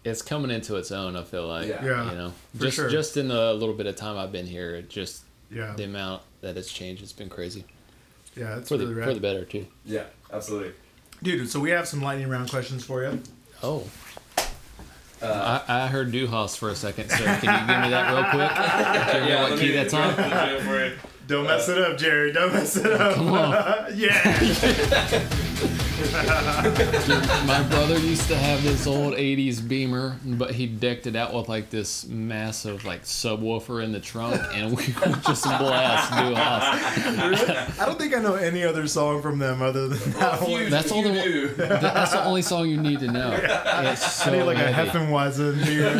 it's coming into its own. I feel like. Yeah. Yeah. You know, for just sure. just in the little bit of time I've been here, just Yeah. the amount that it's changed it's been crazy Yeah, it's for really the rad. for the better too. Yeah, absolutely. Dude, so we have some lightning round questions for you. Oh. Uh, I, I heard Du Hast for a second, sir. Can you give me that real quick? Can you remember what key that's on? Don't mess it up, Jerry. Don't mess it up. Come on. yeah. My brother used to have this old '80s Beamer, but he decked it out with like this massive like subwoofer in the trunk, and we would just blast Du Hast. I don't think I know any other song from them other than that If you- one. That's all the- do. That's the only song you need to know. It's so I need like a heavy. Heffenweisen here.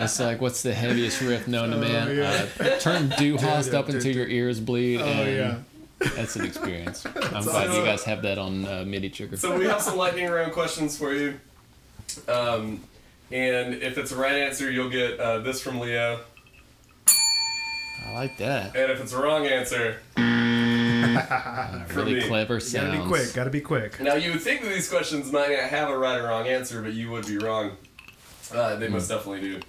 It's like, what's the heaviest riff known to man? Oh, yeah. Uh, turn Du Hast Dude, up until your ears bleed, Oh and yeah. That's an experience. I'm glad you guys have that on uh, MIDI trigger. So we have some lightning round questions for you. Um, and if it's the right answer, you'll get uh, this from Leo. I like that. And if it's the wrong answer, for Really me. clever Gotta sounds. be quick. Gotta be quick. Now you would think that these questions might not have a right or wrong answer, but you would be wrong. Uh, they most definitely do.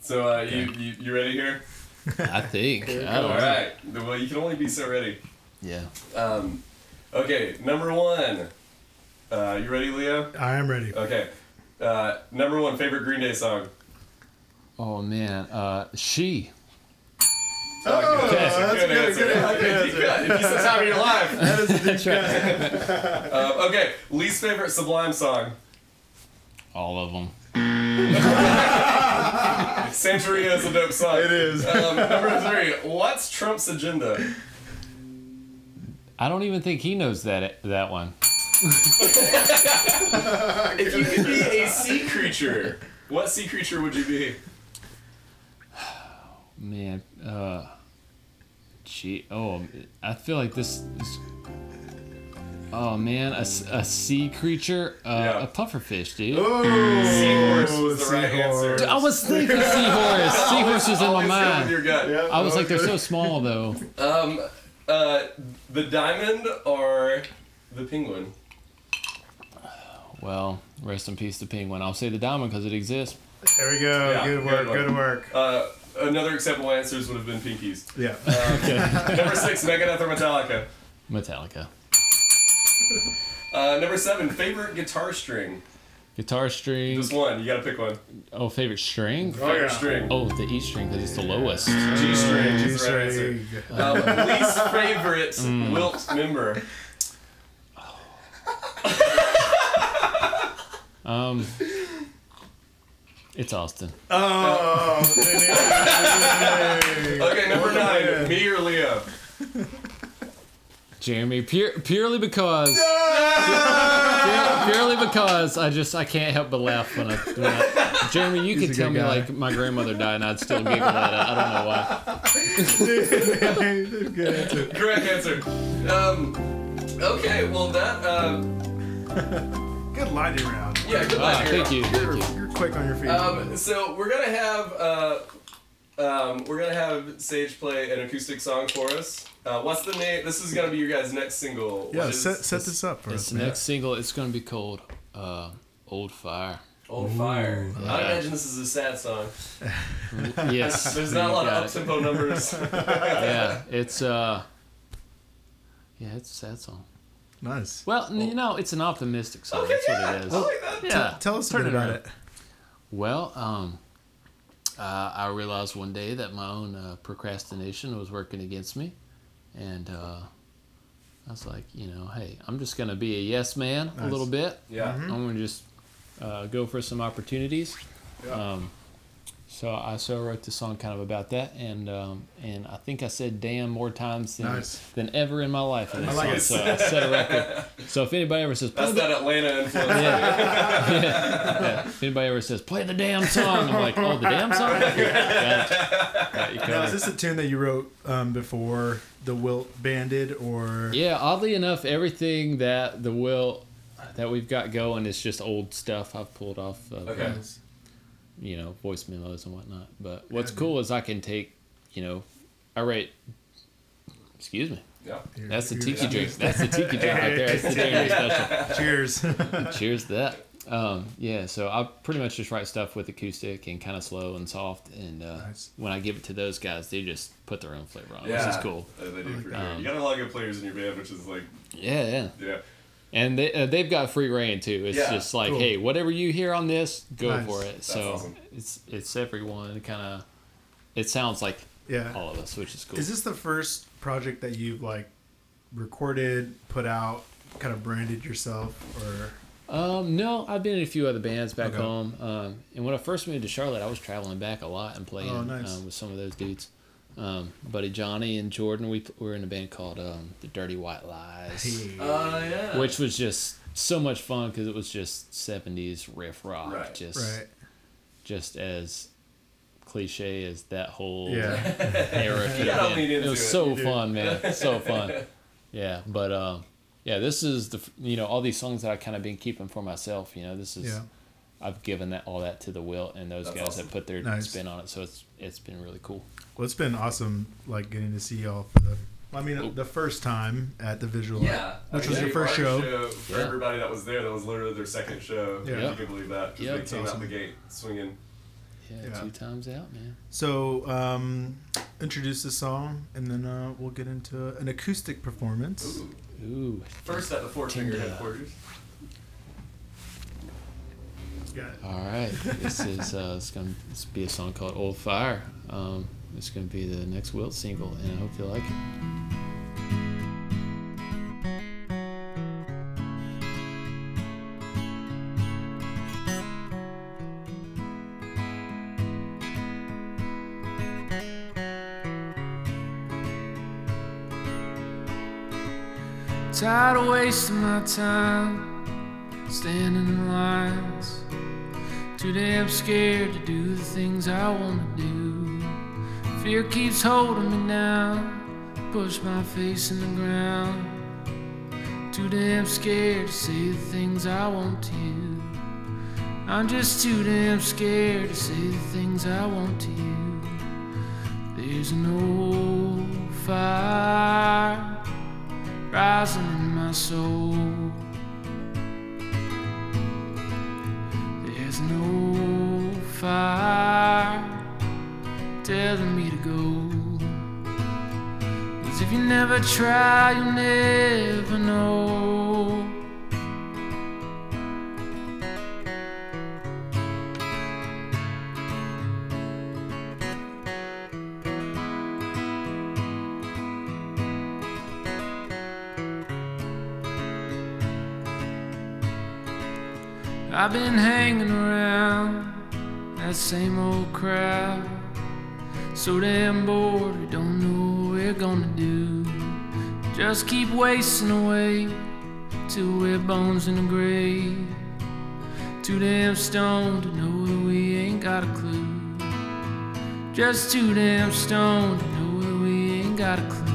So uh, you, you you ready here? I think. I All don't know. right. Well, you can only be so ready. Yeah. Um, okay, number one. Uh, you ready, Leo? I am ready. Okay. Uh, number one favorite Green Day song. Oh man, uh, she. Oh, good. that's good, good, answer. good, Okay, good deep cut. If you said time of your life. That is a deep cut. Uh, okay, least favorite Sublime song. All of them. Santeria is a dope song. It is. Um, number three, what's Trump's agenda? I don't even think he knows that that one. If you could be a sea creature, what sea creature would you be? Man, uh, gee, oh, I feel like this. this oh man, a sea creature, uh, Yeah. a pufferfish, dude. Oh, Seahorse was the right seahorse. answer. I was thinking seahorse. Seahorse was in my Always go with mind. your gut. Yeah, I was like, they're so small though. Um, uh, the diamond or the penguin? Well, rest in peace, the penguin. I'll say the diamond because it exists. There we go. Yeah, good good work. one. Good work. Uh, another acceptable answers would have been pinkies. Yeah. Okay. Number six, Megadeth or Metallica. Metallica. Uh, number seven, favorite guitar string. Guitar string. Just one. You gotta pick one. Oh, favorite string. Favorite yeah. string. Oh, the E string because it's the lowest. G string is the right answer. G-string. Um, least favorite Mm. Wilt member. Um, it's Austin. Oh. Okay, number nine, me or Leo. Jeremy, pure, purely because pure- purely because I just I can't help but laugh when I, when I Jeremy, you He's could tell good me guy. like my grandmother died and I'd still giggle at it. I don't know why. Good answer. Correct answer. Um, okay, well that. Uh, Good lightning round. yeah, good Ah, luck. thank you. You're, Thank you. you're quick on your feet. Um, so we're gonna have uh, um, we're gonna have Sage play an acoustic song for us. Uh, what's the name? This is gonna be your guys' next single. yeah, What is- set, set this up for This us. man. next single it's gonna be called uh, Old Fire. Old Fire. I imagine this is a sad song. Yes. There's not a lot of it. up tempo numbers. Yeah, it's uh Yeah, it's a sad song. Nice. Well, n- you know, it's an optimistic song. okay, That's yeah, what it is. I like that. Yeah. Tell us a turn bit it about around. it. Well, um, uh, I realized one day that my own uh, procrastination was working against me. and uh, I was like, you know, hey, I'm just gonna be a yes man a little bit. Yeah. I'm gonna just uh, go for some opportunities. Um, so I so I wrote the song kind of about that, and um, and I think I said "damn" more times than, Nice. than ever in my life in this like song. it. So I set a record. So if anybody ever says play That's the, that Atlanta influence. yeah, yeah. if anybody ever says play the damn song, I'm like, oh, the damn song. Got it. Got Now, is this a tune that you wrote um, before the Wilt banded, or Yeah, oddly enough, everything that the Wilt that we've got going is just old stuff I've pulled off of Okay. uh, you know voice memos and whatnot. But what's Yeah, cool is I can take you know I write. Excuse me. Yeah. That's the Cheers. tiki drink. That's the tiki drink right there. That's the January special. Cheers. Cheers to that. Um, yeah, so I pretty much just write stuff with acoustic and kind of slow and soft, and uh, Nice. when I give it to those guys, they just put their own flavor on it, Yeah. which is cool. Uh, they do for sure. You got a lot of good players in your band, which is like, Yeah, yeah. yeah. And they uh, they've got free reign too. It's Yeah, just like, cool. hey, whatever you hear on this, go Nice. for it. so awesome. it's it's everyone kind of. It sounds like yeah. all of us, which is cool. Is this the first project that you've like recorded, put out, kind of branded yourself, or Um, no, I've been in a few other bands back Okay. home. Um, and when I first moved to Charlotte, I was traveling back a lot and playing Oh, nice. um, with some of those dudes. Um, buddy Johnny and Jordan, we, we were in a band called um, the Dirty White Lies, Uh, yeah. which was just so much fun because it was just '70s riff rock, Right. just right? just as cliche as that whole Yeah. era could You have gotta been. lean It was it. so You do. fun, man. So fun. Yeah, but um, yeah, this is the you know all these songs that I kind of been keeping for myself. You know, this is Yeah. I've given that all that to the Wilt and those That's guys awesome. that put their Nice. spin on it. So it's it's been really cool. Well, it's been awesome, like getting to see y'all for the. I mean, Oh. the first time at the Visulite. Yeah. Which I was your first our show. For Yeah. everybody that was there, that was literally their second show. Yeah. If Yeah. you can believe that. 'cause Yeah. they That's came out the gate swinging. Yeah, Yeah. two times out, man. So, um, introduce the song, and then uh, we'll get into an acoustic performance. Ooh. Ooh, First at the Four Finger headquarters. Got all right. this is uh, it's gonna be a song called Old Fire. Um, it's gonna be the next Wilt single, and I hope you like it. Tired of wasting my time standing in lines. Too damn scared to do the things I wanna do. Fear keeps holding me down. Push my face in the ground. Too damn scared to say the things I want to. You. I'm just too damn scared to say the things I want to. You. There's no fire rising in my soul. No fire telling me to go. Cause if you never try, you'll never know. I've been hanging around that same old crowd. So damn bored, we don't know what we're gonna do. Just keep wasting away till we're bones in the grave. Too damn stoned to know that we ain't got a clue. Just too damn stoned to know that we ain't got a clue.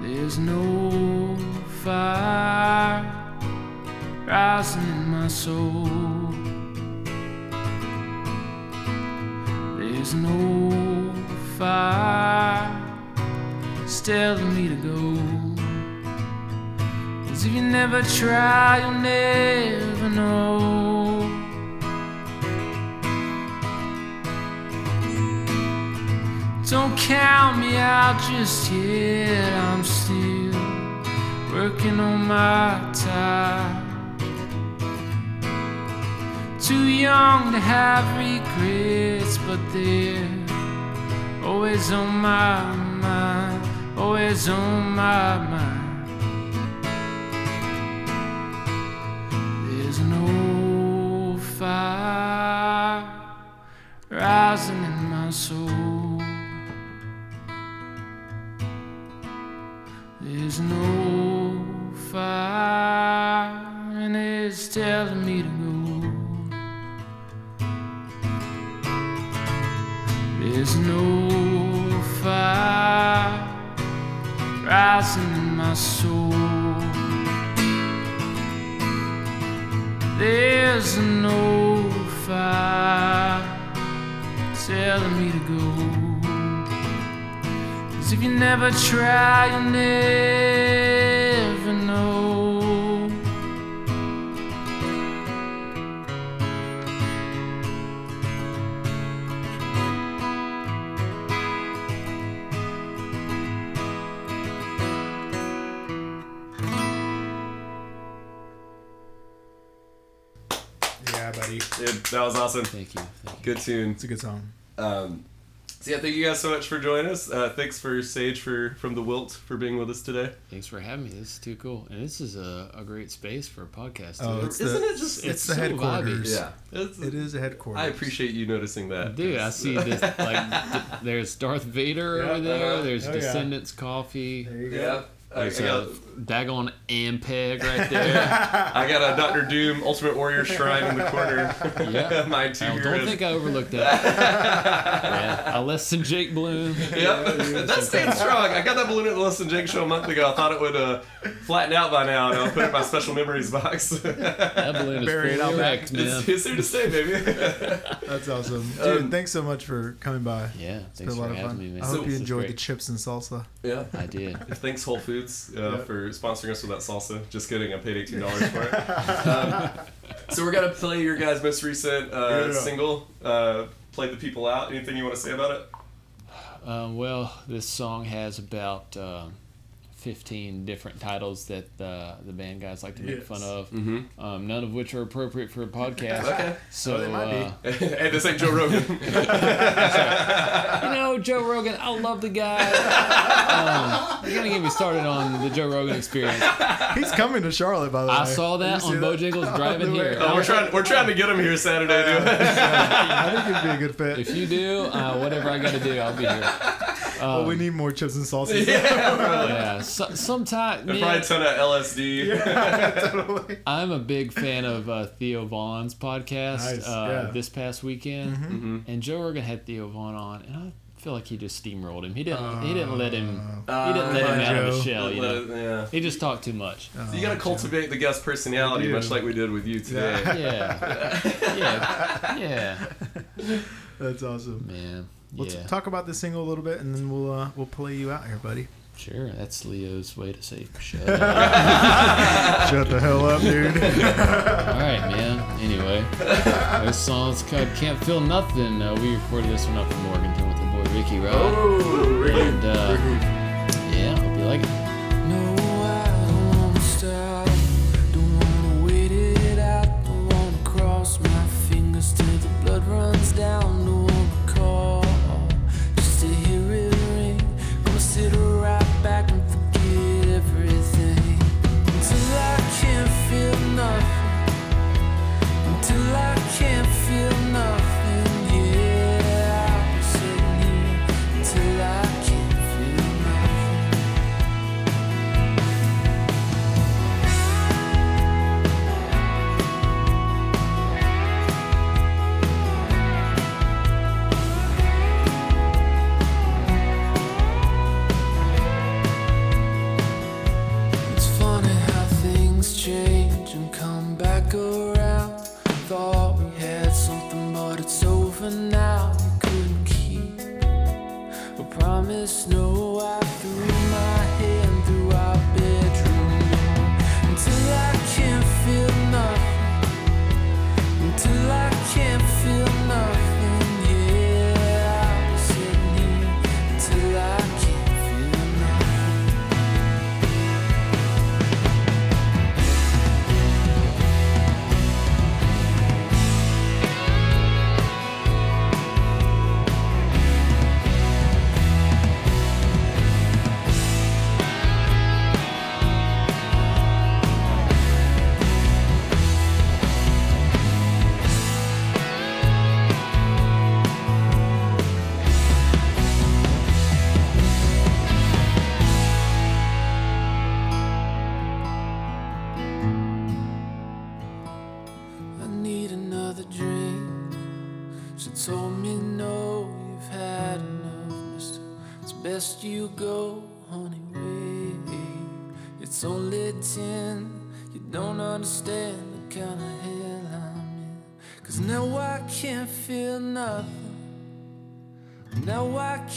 There's no fire rising in my soul. There's no fire it's telling me to go. Cause if you never try, you'll never know. Don't count me out just yet, I'm still working on my time. Too young to have regrets, but they're always on my mind, always on my mind. There's an old fire rising in my soul. There's an old fire and it's telling me to go. There's no fire rising in my soul. There's no fire telling me to go. Cause if you never try, you'll never Dude, that was awesome. Thank you. Thank you. Good tune. It's a good song. Um, so yeah, thank you guys so much for joining us. Uh, thanks for Sage for from the Wilt for being with us today. Thanks for having me. This is too cool, and this is a, a great space for a podcast. Oh, too. it's Isn't the, it just- it's, it's the so headquarters. vibey. Yeah, it's, It is the headquarters. I appreciate you noticing that. Dude, I see this. Like, th- there's Darth Vader Yeah, over there. uh-huh. There's Oh, yeah. Descendants Coffee. There you go. Yeah, I, I got a daggone Ampeg right there. I got a Doctor Doom Ultimate Warrior shrine in the corner. Yeah. My two I don't think I overlooked that. yeah, a less than Jake Bloom. Yep, that stayed strong. I got that balloon at the Less Than Jake show a month ago. I thought it would uh, flatten out by now, and I'll put it in my special memories box. That balloon is Bury it fully out back. erect, man. it's, it's here to stay, baby. That's awesome. Dude, Um, thanks so much for coming by. Yeah, It's been thanks a for lot of having fun. me, man. I hope This you is enjoyed the chips and salsa. yeah. I did. Thanks Whole Foods uh, Yeah. for sponsoring us with that salsa. Just kidding, I paid eighteen dollars for it. um, so we're gonna play your guys' most recent uh, Yeah. single, uh, "Play the People Out." Anything you want to say about it? Um, well, this song has about um 15 different titles that uh, the band guys like to make Yes. fun of, Mm-hmm. um, none of which are appropriate for a podcast. Okay. So, Oh, they might be. uh, and this ain't Joe Rogan. you know, Joe Rogan, I love the guy. Um, you're going to get me started on the Joe Rogan experience. He's coming to Charlotte, by the way. I saw that on see Bojangles driving the here. oh, we're trying. We're trying to get him here Saturday, dude. I think it'd be a good fit. If you do, uh, whatever I got to do, I'll be here. Well, we need more chips and salsa. Yeah, so, sometime. And probably a ton of LSD. totally. I'm a big fan of uh, Theo Von's podcast Nice, uh, yeah. Mm-hmm. this past weekend, Mm-hmm. and Joe Rogan had Theo Von on, and I feel like he just steamrolled him. He didn't. he didn't let him. He didn't let him Come on, out of Joe. his shell. You know, it- yeah. he just talked too much. So you gotta cultivate the guest personality, much like we did with you today. Yeah, yeah, yeah, That's awesome. man. Let's Yeah, talk about this single a little bit, and then we'll uh, we'll play you out here, buddy. sure. That's Leo's way to say shut up. Shut the hell up, dude. All right, man. Anyway, this song's called "Can't Feel Nothing." Uh, we recorded this one up in Morganton with our boy Ricky, right? Oh, And uh, yeah,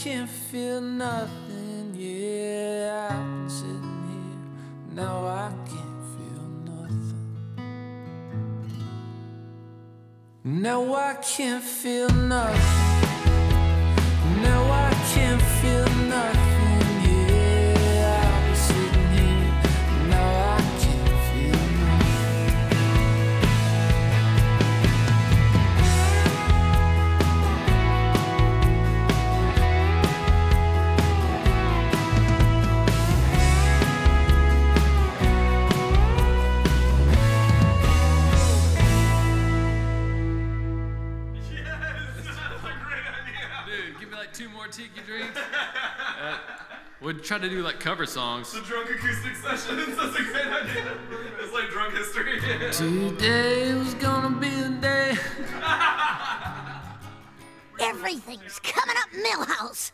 can't feel nothing. Yeah, I've been sitting here. Now I can't feel nothing. Now I can't feel nothing. Try to do like cover songs. Drunk acoustic sessions. That's a great idea. It's like drunk history. Today was gonna be the day. Everything's coming up Milhouse.